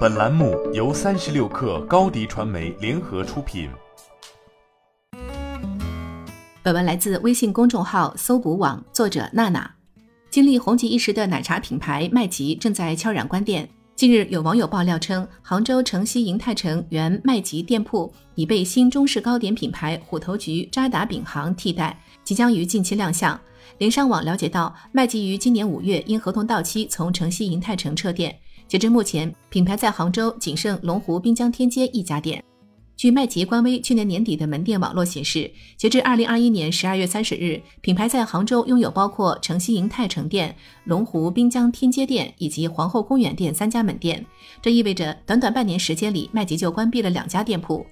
本栏目由三十六氪高低传媒联合出品。本文来自微信公众号“搜捕网”，作者娜娜。经历红极一时的奶茶品牌麦吉正在悄然关店。近日，有网友爆料称，杭州城西银泰城原麦吉店铺已被新中式糕点品牌虎头局渣打饼行替代，即将于近期亮相。零商网了解到，麦吉于今年五月因合同到期从城西银泰城撤店。截至目前，品牌在杭州仅剩龙湖滨江天街一家店。据麦吉官微去年年底的门店网络显示，截至二零二一年十二月三十日，品牌在杭州拥有包括城西银泰城店、龙湖滨江天街店以及皇后公园店三家门店。这意味着短短半年时间里，麦吉就关闭了两家店铺。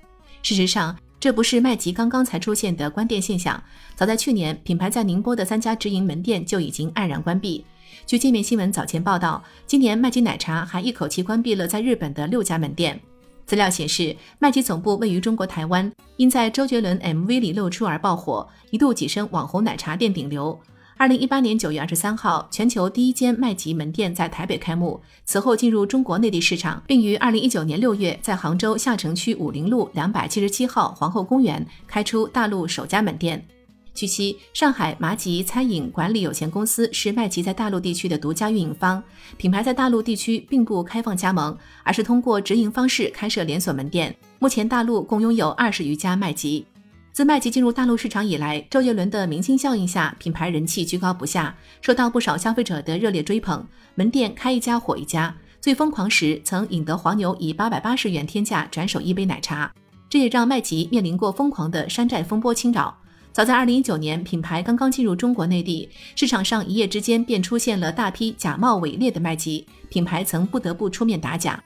事实上，这不是麦吉刚刚才出现的关店现象，早在去年，品牌在宁波的三家直营门店就已经黯然关闭。据界面新闻早前报道，今年麦吉奶茶还一口气关闭了在日本的六家门店。资料显示，麦吉总部位于中国台湾，因在周杰伦 MV 里露出而爆火，一度跻身网红奶茶店顶流。二零一八年九月二十三号，全球第一间麦吉门店在台北开幕，此后进入中国内地市场，并于二零一九年六月在杭州下城区武陵路两百七十七号皇后公园开出大陆首家门店。据悉，上海麻吉餐饮管理有限公司是麦吉在大陆地区的独家运营方，品牌在大陆地区并不开放加盟，而是通过直营方式开设连锁门店。目前，大陆共拥有二十余家麦吉。自麦吉进入大陆市场以来，周杰伦的明星效应下，品牌人气居高不下，受到不少消费者的热烈追捧，门店开一家火一家。最疯狂时，曾引得黄牛以八百八十元天价转手一杯奶茶，这也让麦吉面临过疯狂的山寨风波侵扰。早在二零一九年，品牌刚刚进入中国内地市场上，一夜之间便出现了大批假冒伪劣的麦吉，品牌曾不得不出面打假。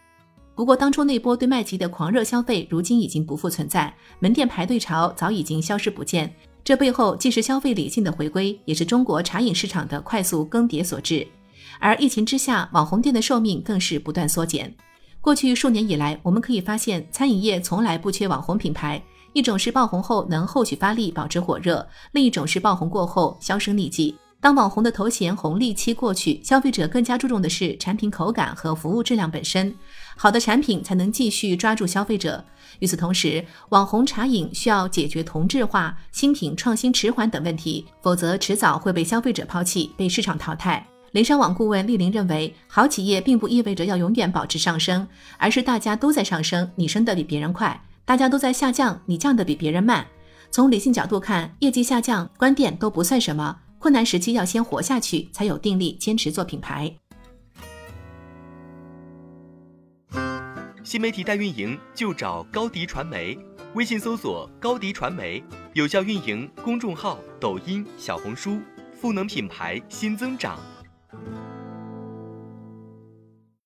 不过，当初那波对麦吉的狂热消费，如今已经不复存在，门店排队潮早已经消失不见。这背后既是消费理性的回归，也是中国茶饮市场的快速更迭所致。而疫情之下，网红店的寿命更是不断缩减。过去数年以来，我们可以发现，餐饮业从来不缺网红品牌。一种是爆红后能后续发力保持火热，另一种是爆红过后销声匿迹。当网红的头衔红利期过去，消费者更加注重的是产品口感和服务质量本身。好的产品才能继续抓住消费者。与此同时，网红茶饮需要解决同质化、新品创新迟缓等问题，否则迟早会被消费者抛弃，被市场淘汰。雷商网顾问丽玲认为，好企业并不意味着要永远保持上升，而是大家都在上升，你升得比别人快。大家都在下降，你降的比别人慢。从理性角度看，业绩下降、关店都不算什么。困难时期要先活下去，才有定力坚持做品牌。新媒体代运营就找高迪传媒，微信搜索高迪传媒，有效运营公众号、抖音、小红书，赋能品牌新增长。